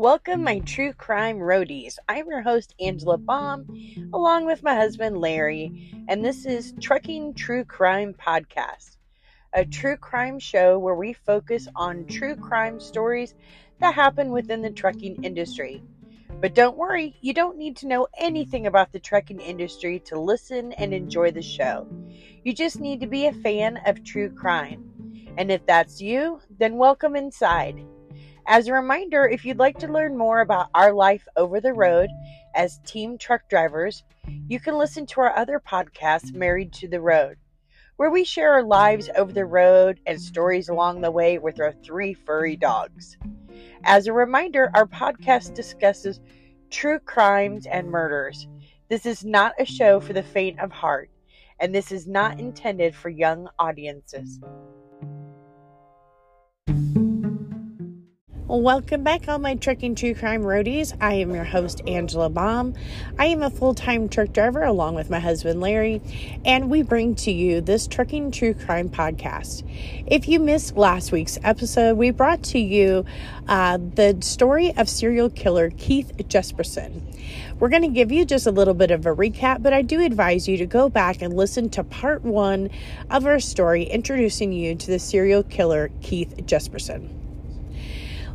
Welcome, my true crime roadies. I'm your host, Angela Baum, along with my husband, Larry, and this is Trucking True Crime Podcast, a true crime show where we focus on true crime stories that happen within the trucking industry. But don't worry, you don't need to know anything about the trucking industry to listen and enjoy the show. You just need to be a fan of true crime. And if that's you, then welcome inside. As a reminder, if you'd like to learn more about our life over the road as team truck drivers, you can listen to our other podcast, Married to the Road, where we share our lives over the road and stories along the way with our three furry dogs. As a reminder, our podcast discusses true crimes and murders. This is not a show for the faint of heart, and this is not intended for young audiences. Welcome back, all my trucking true crime roadies. I am your host, Angela Baum. I am a full time truck driver along with my husband, Larry, and we bring to you this Trucking True Crime podcast. If you missed last week's episode, we brought to you uh, the story of serial killer Keith Jesperson. We're going to give you just a little bit of a recap, but I do advise you to go back and listen to part one of our story introducing you to the serial killer Keith Jesperson.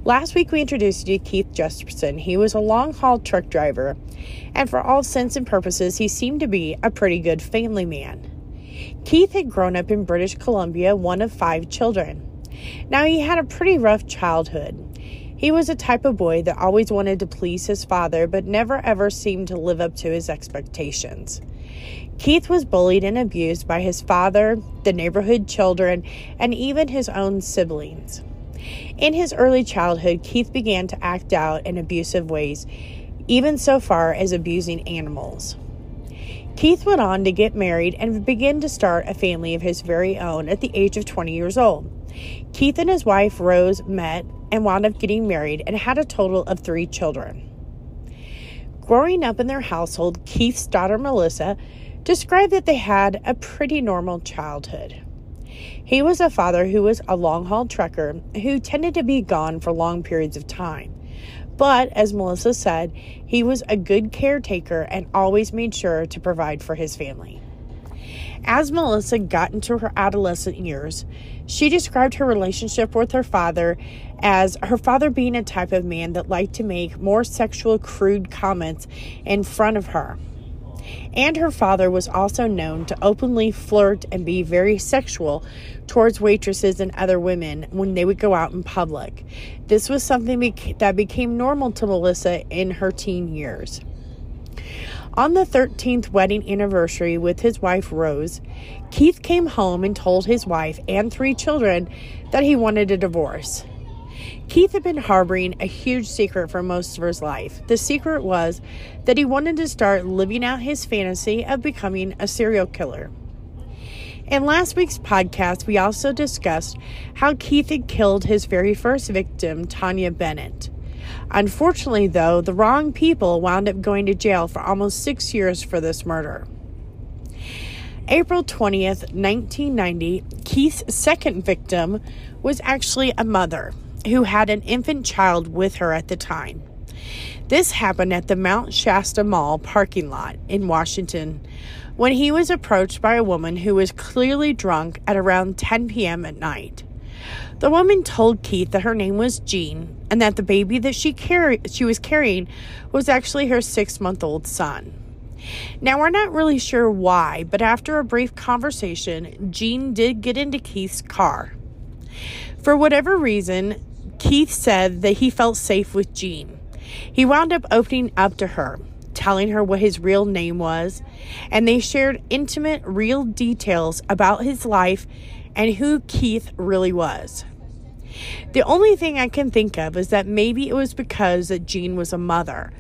Last week, we introduced you to Keith Jesperson. He was a long haul truck driver, and for all sense and purposes, he seemed to be a pretty good family man. Keith had grown up in British Columbia, one of five children. Now, he had a pretty rough childhood. He was a type of boy that always wanted to please his father, but never ever seemed to live up to his expectations. Keith was bullied and abused by his father, the neighborhood children, and even his own siblings. In his early childhood, Keith began to act out in abusive ways, even so far as abusing animals. Keith went on to get married and begin to start a family of his very own at the age of 20 years old. Keith and his wife Rose met and wound up getting married and had a total of three children. Growing up in their household, Keith's daughter Melissa described that they had a pretty normal childhood. He was a father who was a long haul trucker who tended to be gone for long periods of time. But as Melissa said, he was a good caretaker and always made sure to provide for his family. As Melissa got into her adolescent years, she described her relationship with her father as her father being a type of man that liked to make more sexual, crude comments in front of her and her father was also known to openly flirt and be very sexual towards waitresses and other women when they would go out in public. This was something that became normal to Melissa in her teen years. On the 13th wedding anniversary with his wife Rose, Keith came home and told his wife and three children that he wanted a divorce. Keith had been harboring a huge secret for most of his life. The secret was that he wanted to start living out his fantasy of becoming a serial killer. In last week's podcast, we also discussed how Keith had killed his very first victim, Taunja Bennett. Unfortunately, though, the wrong people wound up going to jail for almost six years for this murder. April 20th, 1990, Keith's second victim was actually a mother who had an infant child with her at the time. This happened at the Mount Shasta Mall parking lot in Washington when he was approached by a woman who was clearly drunk at around 10 p.m. at night. The woman told Keith that her name was Jean and that the baby that she carried she was carrying was actually her 6-month-old son. Now, we're not really sure why, but after a brief conversation, Jean did get into Keith's car. For whatever reason, Keith said that he felt safe with Jean. He wound up opening up to her, telling her what his real name was, and they shared intimate, real details about his life and who Keith really was. The only thing I can think of is that maybe it was because that Jean was a mother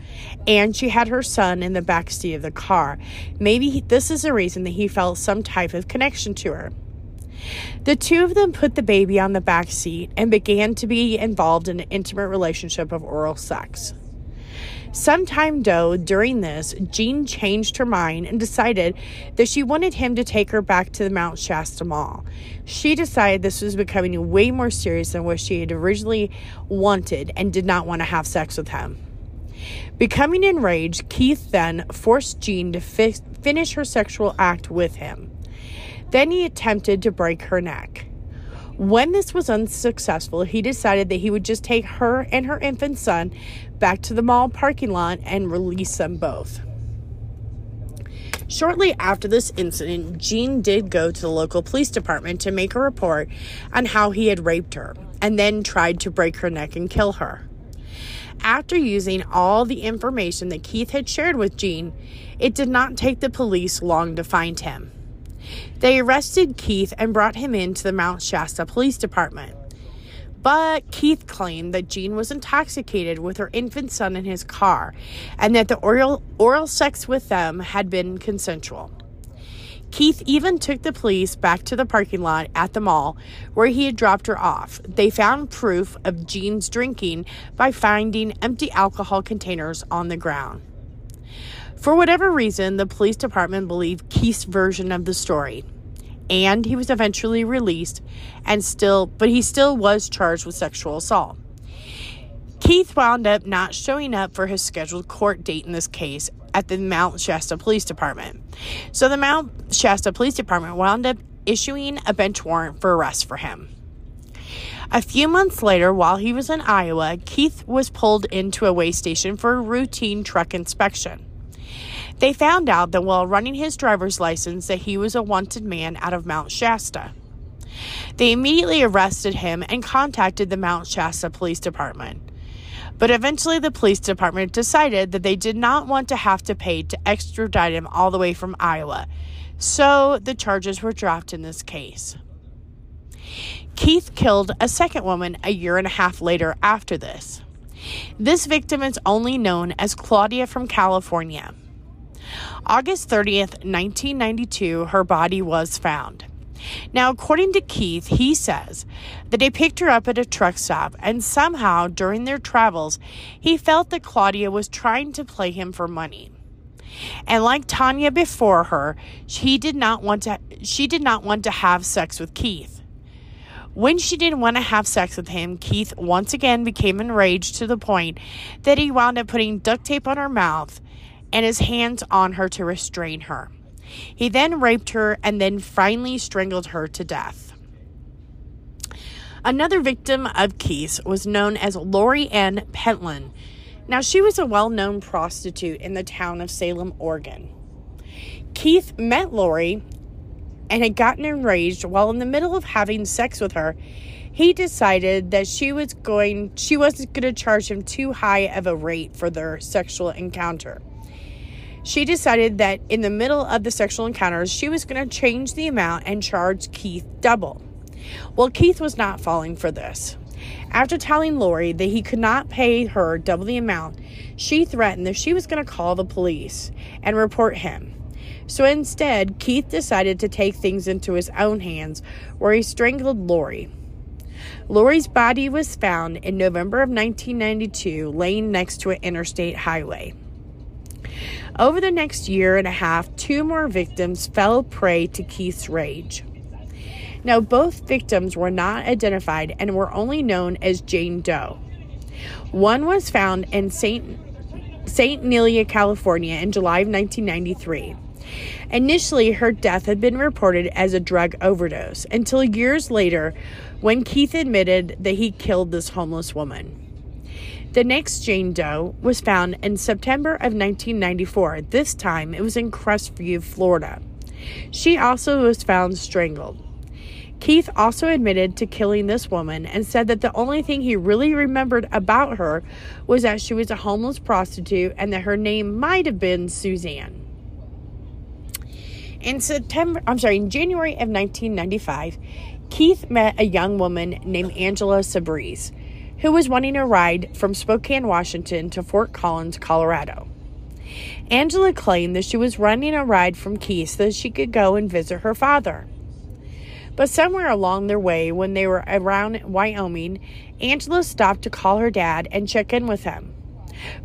and she had her son in the back seat of the car. Maybe this is the reason that he felt some type of connection to her. The two of them put the baby on the back seat and began to be involved in an intimate relationship of oral sex. Sometime though, during this, Jean changed her mind and decided that she wanted him to take her back to the Mount Shasta Mall. She decided this was becoming way more serious than what she had originally wanted and did not want to have sex with him. Becoming enraged, Keith then forced Jean to fi- finish her sexual act with him. Then he attempted to break her neck. When this was unsuccessful, he decided that he would just take her and her infant son back to the mall parking lot and release them both. Shortly after this incident, Jean did go to the local police department to make a report on how he had raped her and then tried to break her neck and kill her. After using all the information that Keith had shared with Jean, it did not take the police long to find him. They arrested Keith and brought him into the Mount Shasta Police Department. But Keith claimed that Jean was intoxicated with her infant son in his car and that the oral, oral sex with them had been consensual. Keith even took the police back to the parking lot at the mall where he had dropped her off. They found proof of Jean's drinking by finding empty alcohol containers on the ground. For whatever reason, the police department believed Keith's version of the story, and he was eventually released and still but he still was charged with sexual assault. Keith wound up not showing up for his scheduled court date in this case at the Mount Shasta Police Department. So the Mount Shasta Police Department wound up issuing a bench warrant for arrest for him. A few months later, while he was in Iowa, Keith was pulled into a way station for a routine truck inspection. They found out that while running his driver's license that he was a wanted man out of Mount Shasta. They immediately arrested him and contacted the Mount Shasta Police Department. But eventually, the police department decided that they did not want to have to pay to extradite him all the way from Iowa, so the charges were dropped in this case. Keith killed a second woman a year and a half later after this. This victim is only known as Claudia from California. August 30th, 1992, her body was found. Now, according to Keith, he says that they picked her up at a truck stop, and somehow during their travels, he felt that Claudia was trying to play him for money. And like Taunja before her, she did not want to she did not want to have sex with Keith. When she didn't want to have sex with him, Keith once again became enraged to the point that he wound up putting duct tape on her mouth and his hands on her to restrain her. He then raped her and then finally strangled her to death. Another victim of Keith's was known as Lori Ann Pentland. Now, she was a well known prostitute in the town of Salem, Oregon. Keith met Lori and had gotten enraged while in the middle of having sex with her. He decided that she was going she wasn't going to charge him too high of a rate for their sexual encounter. She decided that in the middle of the sexual encounters, she was going to change the amount and charge Keith double. Well, Keith was not falling for this. After telling Lori that he could not pay her double the amount, she threatened that she was going to call the police and report him. So instead, Keith decided to take things into his own hands, where he strangled Lori. Lori's body was found in November of 1992, laying next to an interstate highway. Over the next year and a half, two more victims fell prey to Keith's rage. Now, both victims were not identified and were only known as Jane Doe. One was found in St. St. Nella, California in July of 1993. Initially, her death had been reported as a drug overdose until years later when Keith admitted that he killed this homeless woman. The next Jane Doe was found in September of 1994. This time it was in Crestview, Florida. She also was found strangled. Keith also admitted to killing this woman and said that the only thing he really remembered about her was that she was a homeless prostitute and that her name might have been Suzanne. In September, I'm sorry, in January of 1995, Keith met a young woman named Angela Subrize who was wanting a ride from Spokane, Washington to Fort Collins, Colorado. Angela claimed that she was running a ride from Keith so that she could go and visit her father. But somewhere along their way, when they were around Wyoming, Angela stopped to call her dad and check in with him.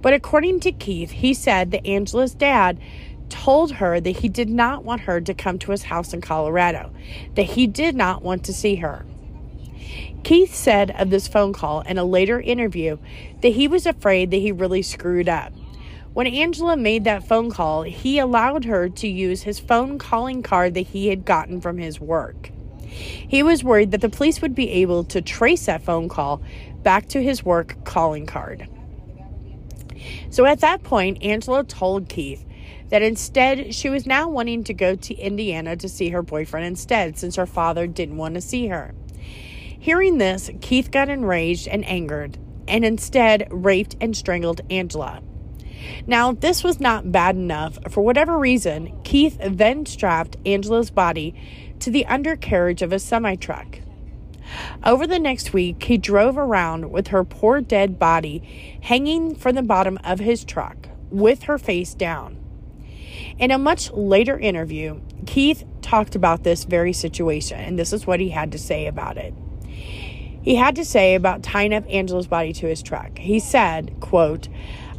But according to Keith, he said that Angela's dad told her that he did not want her to come to his house in Colorado, that he did not want to see her. Keith said of this phone call in a later interview that he was afraid that he really screwed up. When Angela made that phone call, he allowed her to use his phone calling card that he had gotten from his work. He was worried that the police would be able to trace that phone call back to his work calling card. So at that point, Angela told Keith that instead she was now wanting to go to Indiana to see her boyfriend instead, since her father didn't want to see her. Hearing this, Keith got enraged and angered, and instead raped and strangled Angela. Now, this was not bad enough. For whatever reason, Keith then strapped Angela's body to the undercarriage of a semi truck. Over the next week, he drove around with her poor dead body hanging from the bottom of his truck with her face down. In a much later interview, Keith talked about this very situation, and this is what he had to say about it. He had to say about tying up Angela's body to his truck. He said, quote,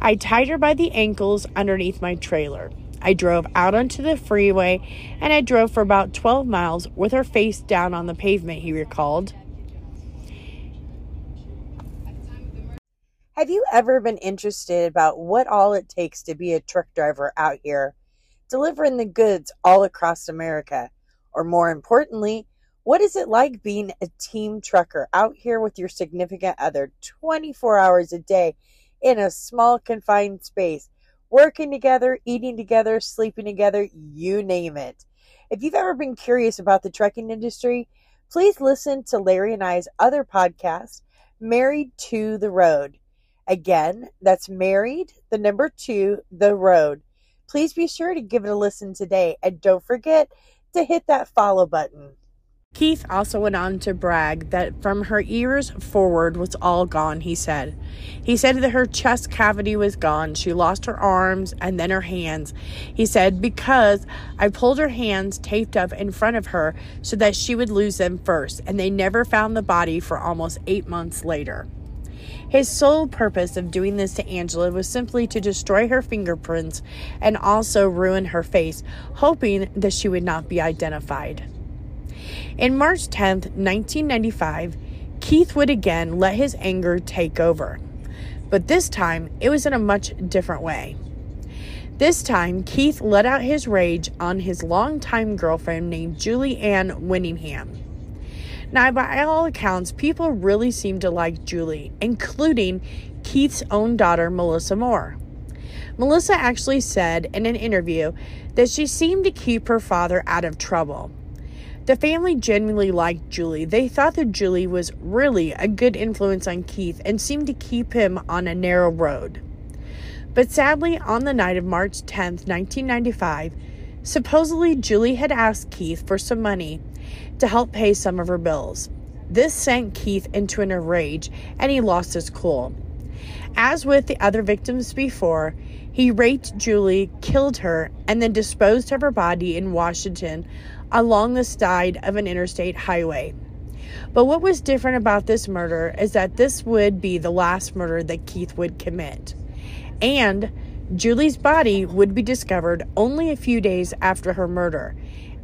I tied her by the ankles underneath my trailer. I drove out onto the freeway and I drove for about 12 miles with her face down on the pavement, he recalled. Have you ever been interested about what all it takes to be a truck driver out here, delivering the goods all across America? Or more importantly, what is it like being a team trucker out here with your significant other 24 hours a day in a small confined space, working together, eating together, sleeping together, you name it. If you've ever been curious about the trucking industry, please listen to Larry and I's other podcast, Married to the Road. Again, that's Married, the number two, the road. Please be sure to give it a listen today and don't forget to hit that follow button. Keith also went on to brag that from her ears forward was all gone, he said. He said that her chest cavity was gone. She lost her arms and then her hands. He said, Because I pulled her hands taped up in front of her so that she would lose them first, and they never found the body for almost eight months later. His sole purpose of doing this to Angela was simply to destroy her fingerprints and also ruin her face, hoping that she would not be identified. In March 10, 1995, Keith would again let his anger take over. But this time, it was in a much different way. This time, Keith let out his rage on his longtime girlfriend named Julie Ann Winningham. Now, by all accounts, people really seemed to like Julie, including Keith's own daughter, Melissa Moore. Melissa actually said in an interview that she seemed to keep her father out of trouble. The family genuinely liked Julie. They thought that Julie was really a good influence on Keith and seemed to keep him on a narrow road. But sadly, on the night of March 10th, 1995, supposedly Julie had asked Keith for some money to help pay some of her bills. This sent Keith into an rage and he lost his cool. As with the other victims before, he raped Julie, killed her, and then disposed of her body in Washington along the side of an interstate highway. But what was different about this murder is that this would be the last murder that Keith would commit. And Julie's body would be discovered only a few days after her murder.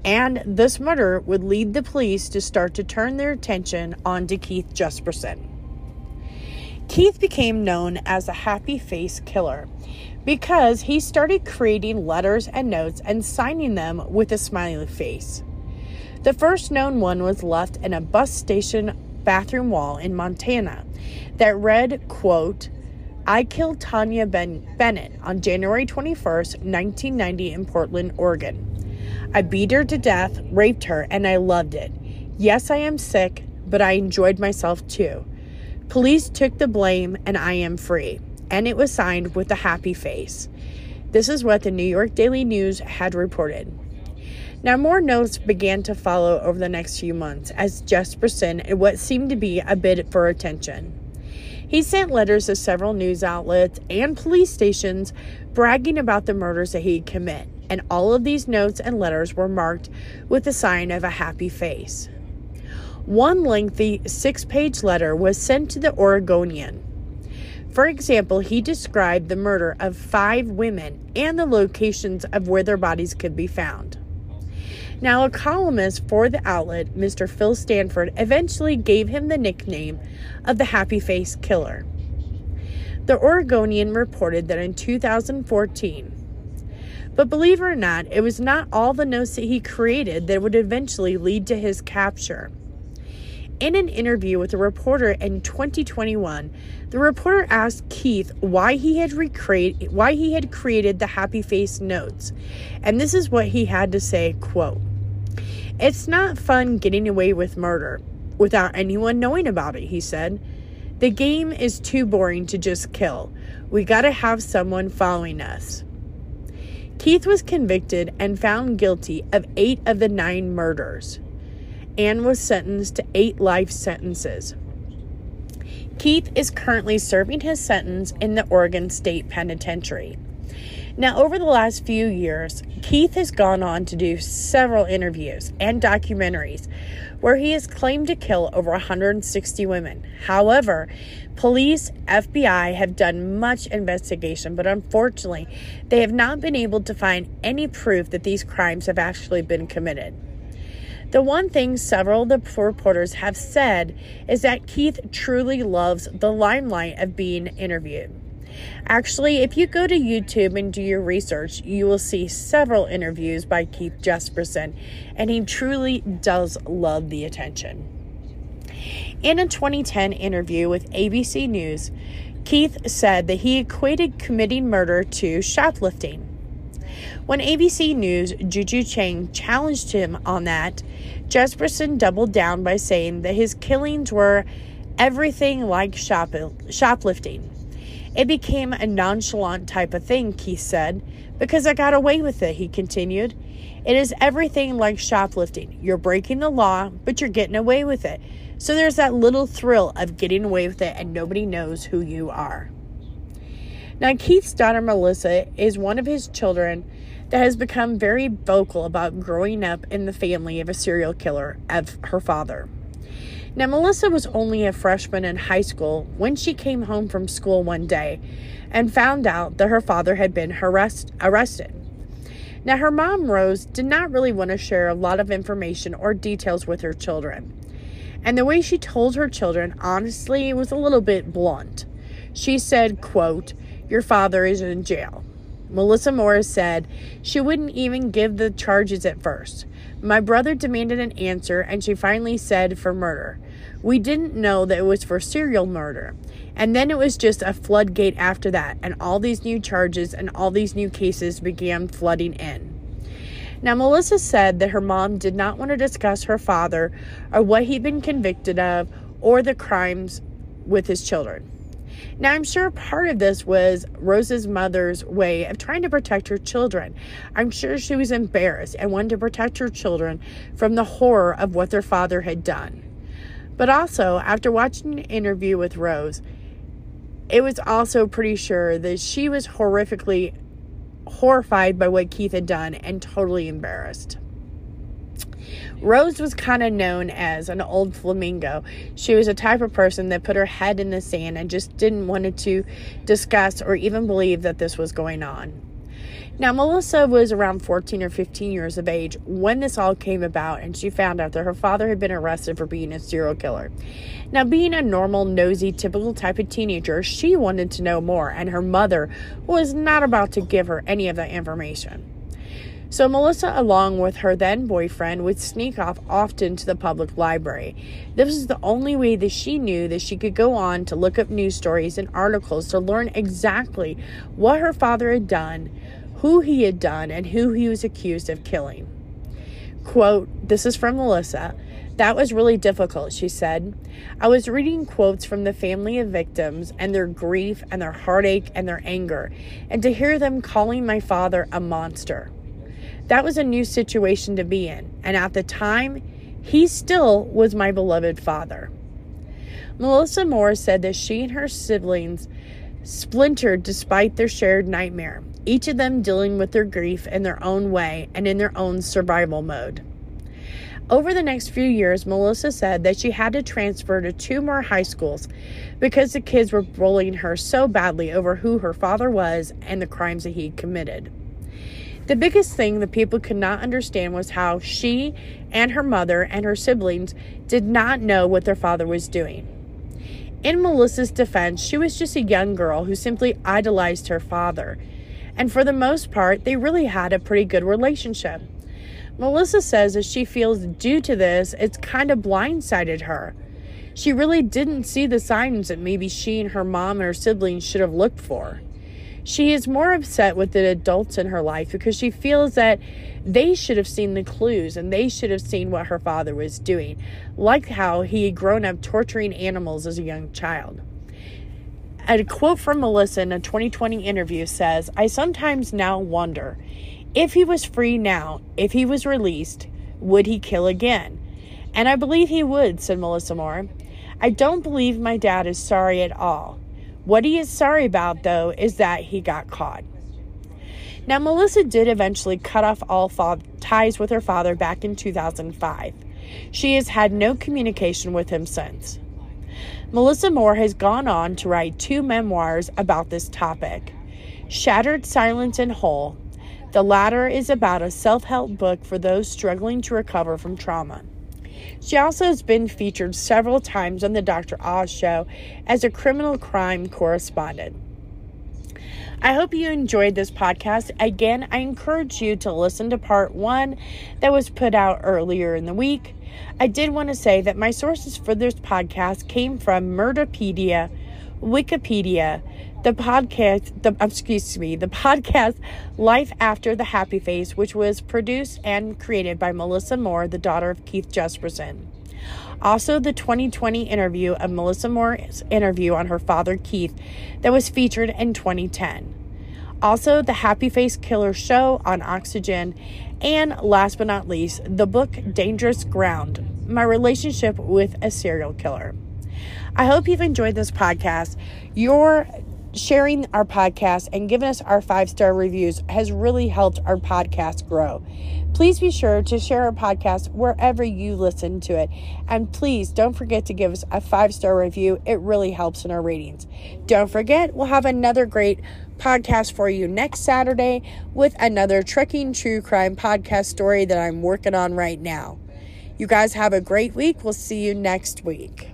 And this murder would lead the police to start to turn their attention onto Keith Jesperson. Keith became known as a happy face killer because he started creating letters and notes and signing them with a smiley face. The first known one was left in a bus station bathroom wall in Montana that read, quote, I killed Taunja ben- Bennett on January 21st, 1990 in Portland, Oregon. I beat her to death, raped her, and I loved it. Yes, I am sick, but I enjoyed myself too. Police took the blame and I am free and it was signed with a happy face. This is what the New York Daily News had reported. Now, more notes began to follow over the next few months as Jesperson and what seemed to be a bid for attention. He sent letters to several news outlets and police stations bragging about the murders that he'd commit, and all of these notes and letters were marked with the sign of a happy face. One lengthy six page letter was sent to the Oregonian, For example, he described the murder of five women and the locations of where their bodies could be found. Now, a columnist for the outlet, Mr. Phil Stanford, eventually gave him the nickname of the Happy Face Killer. The Oregonian reported that in 2014, but believe it or not, it was not all the notes that he created that would eventually lead to his capture. In an interview with a reporter in 2021, the reporter asked Keith why he had recreate why he had created the happy face notes. And this is what he had to say, quote: "It's not fun getting away with murder without anyone knowing about it," he said. "The game is too boring to just kill. We got to have someone following us." Keith was convicted and found guilty of 8 of the 9 murders and was sentenced to eight life sentences. Keith is currently serving his sentence in the Oregon State Penitentiary. Now, over the last few years, Keith has gone on to do several interviews and documentaries where he has claimed to kill over 160 women. However, police, FBI have done much investigation, but unfortunately, they have not been able to find any proof that these crimes have actually been committed. The one thing several of the reporters have said is that Keith truly loves the limelight of being interviewed. Actually, if you go to YouTube and do your research, you will see several interviews by Keith Jesperson, and he truly does love the attention. In a 2010 interview with ABC News, Keith said that he equated committing murder to shoplifting. When ABC News' Juju Chang challenged him on that, Jesperson doubled down by saying that his killings were everything like shop- shoplifting. It became a nonchalant type of thing, Keith said, because I got away with it, he continued. It is everything like shoplifting. You're breaking the law, but you're getting away with it. So there's that little thrill of getting away with it and nobody knows who you are. Now, Keith's daughter Melissa is one of his children that has become very vocal about growing up in the family of a serial killer of her father. Now, Melissa was only a freshman in high school when she came home from school one day and found out that her father had been arrest- arrested. Now, her mom, Rose, did not really want to share a lot of information or details with her children. And the way she told her children, honestly, was a little bit blunt. She said, quote, Your father is in jail. Melissa Morris said she wouldn't even give the charges at first. My brother demanded an answer, and she finally said for murder. We didn't know that it was for serial murder. And then it was just a floodgate after that, and all these new charges and all these new cases began flooding in. Now, Melissa said that her mom did not want to discuss her father or what he'd been convicted of or the crimes with his children. Now, I'm sure part of this was Rose's mother's way of trying to protect her children. I'm sure she was embarrassed and wanted to protect her children from the horror of what their father had done. But also, after watching an interview with Rose, it was also pretty sure that she was horrifically horrified by what Keith had done and totally embarrassed. Rose was kind of known as an old flamingo. She was a type of person that put her head in the sand and just didn't want to discuss or even believe that this was going on. Now, Melissa was around 14 or 15 years of age when this all came about, and she found out that her father had been arrested for being a serial killer. Now, being a normal, nosy, typical type of teenager, she wanted to know more, and her mother was not about to give her any of that information. So Melissa, along with her then boyfriend, would sneak off often to the public library. This was the only way that she knew that she could go on to look up news stories and articles to learn exactly what her father had done, who he had done, and who he was accused of killing. Quote, this is from Melissa. That was really difficult, she said. I was reading quotes from the family of victims and their grief and their heartache and their anger, and to hear them calling my father a monster. That was a new situation to be in, and at the time, he still was my beloved father. Melissa Moore said that she and her siblings splintered despite their shared nightmare, each of them dealing with their grief in their own way and in their own survival mode. Over the next few years, Melissa said that she had to transfer to two more high schools because the kids were bullying her so badly over who her father was and the crimes that he committed. The biggest thing the people could not understand was how she and her mother and her siblings did not know what their father was doing. In Melissa's defense, she was just a young girl who simply idolized her father. And for the most part, they really had a pretty good relationship. Melissa says that she feels due to this, it's kind of blindsided her. She really didn't see the signs that maybe she and her mom and her siblings should have looked for. She is more upset with the adults in her life because she feels that they should have seen the clues and they should have seen what her father was doing, like how he had grown up torturing animals as a young child. A quote from Melissa in a 2020 interview says, I sometimes now wonder if he was free now, if he was released, would he kill again? And I believe he would, said Melissa Moore. I don't believe my dad is sorry at all. What he is sorry about, though, is that he got caught. Now, Melissa did eventually cut off all fa- ties with her father back in 2005. She has had no communication with him since. Melissa Moore has gone on to write two memoirs about this topic Shattered Silence and Whole. The latter is about a self help book for those struggling to recover from trauma. She also has been featured several times on the Dr. Oz show as a criminal crime correspondent. I hope you enjoyed this podcast. Again, I encourage you to listen to part one that was put out earlier in the week. I did want to say that my sources for this podcast came from Murderpedia, Wikipedia, the podcast, the excuse me, the podcast Life After the Happy Face, which was produced and created by Melissa Moore, the daughter of Keith Jesperson. Also, the 2020 interview of Melissa Moore's interview on her father Keith that was featured in 2010. Also, the Happy Face Killer show on Oxygen. And last but not least, the book Dangerous Ground My Relationship with a Serial Killer. I hope you've enjoyed this podcast. Your sharing our podcast and giving us our five star reviews has really helped our podcast grow. Please be sure to share our podcast wherever you listen to it. And please don't forget to give us a five star review. It really helps in our ratings. Don't forget, we'll have another great podcast for you next Saturday with another trucking true crime podcast story that I'm working on right now. You guys have a great week. We'll see you next week.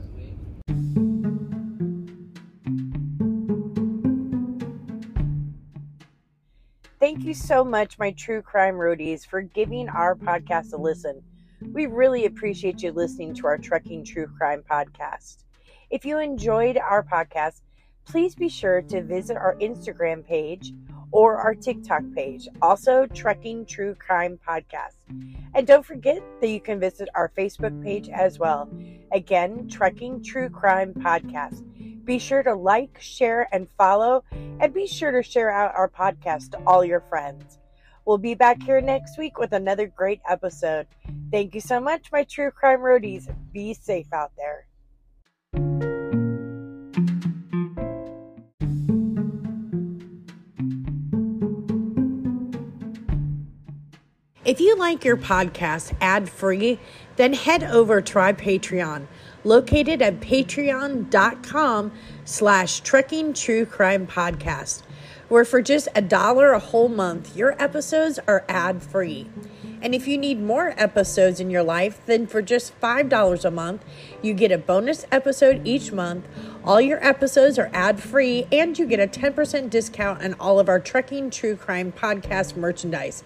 Thank you so much, my true crime roadies, for giving our podcast a listen. We really appreciate you listening to our Trucking True Crime podcast. If you enjoyed our podcast, please be sure to visit our Instagram page or our TikTok page, also Trucking True Crime Podcast. And don't forget that you can visit our Facebook page as well. Again, Trucking True Crime Podcast. Be sure to like, share, and follow, and be sure to share out our podcast to all your friends. We'll be back here next week with another great episode. Thank you so much, my true crime roadies. Be safe out there. If you like your podcast ad free, then head over to our Patreon located at patreon.com slash trucking true crime podcast where for just a dollar a whole month your episodes are ad free and if you need more episodes in your life then for just five dollars a month you get a bonus episode each month. All your episodes are ad free and you get a 10% discount on all of our trucking true crime podcast merchandise.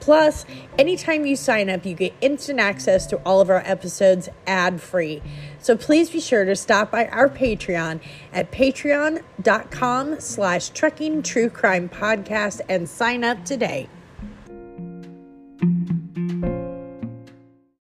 Plus, anytime you sign up, you get instant access to all of our episodes ad free. So please be sure to stop by our Patreon at patreon.com slash trucking true crime podcast and sign up today.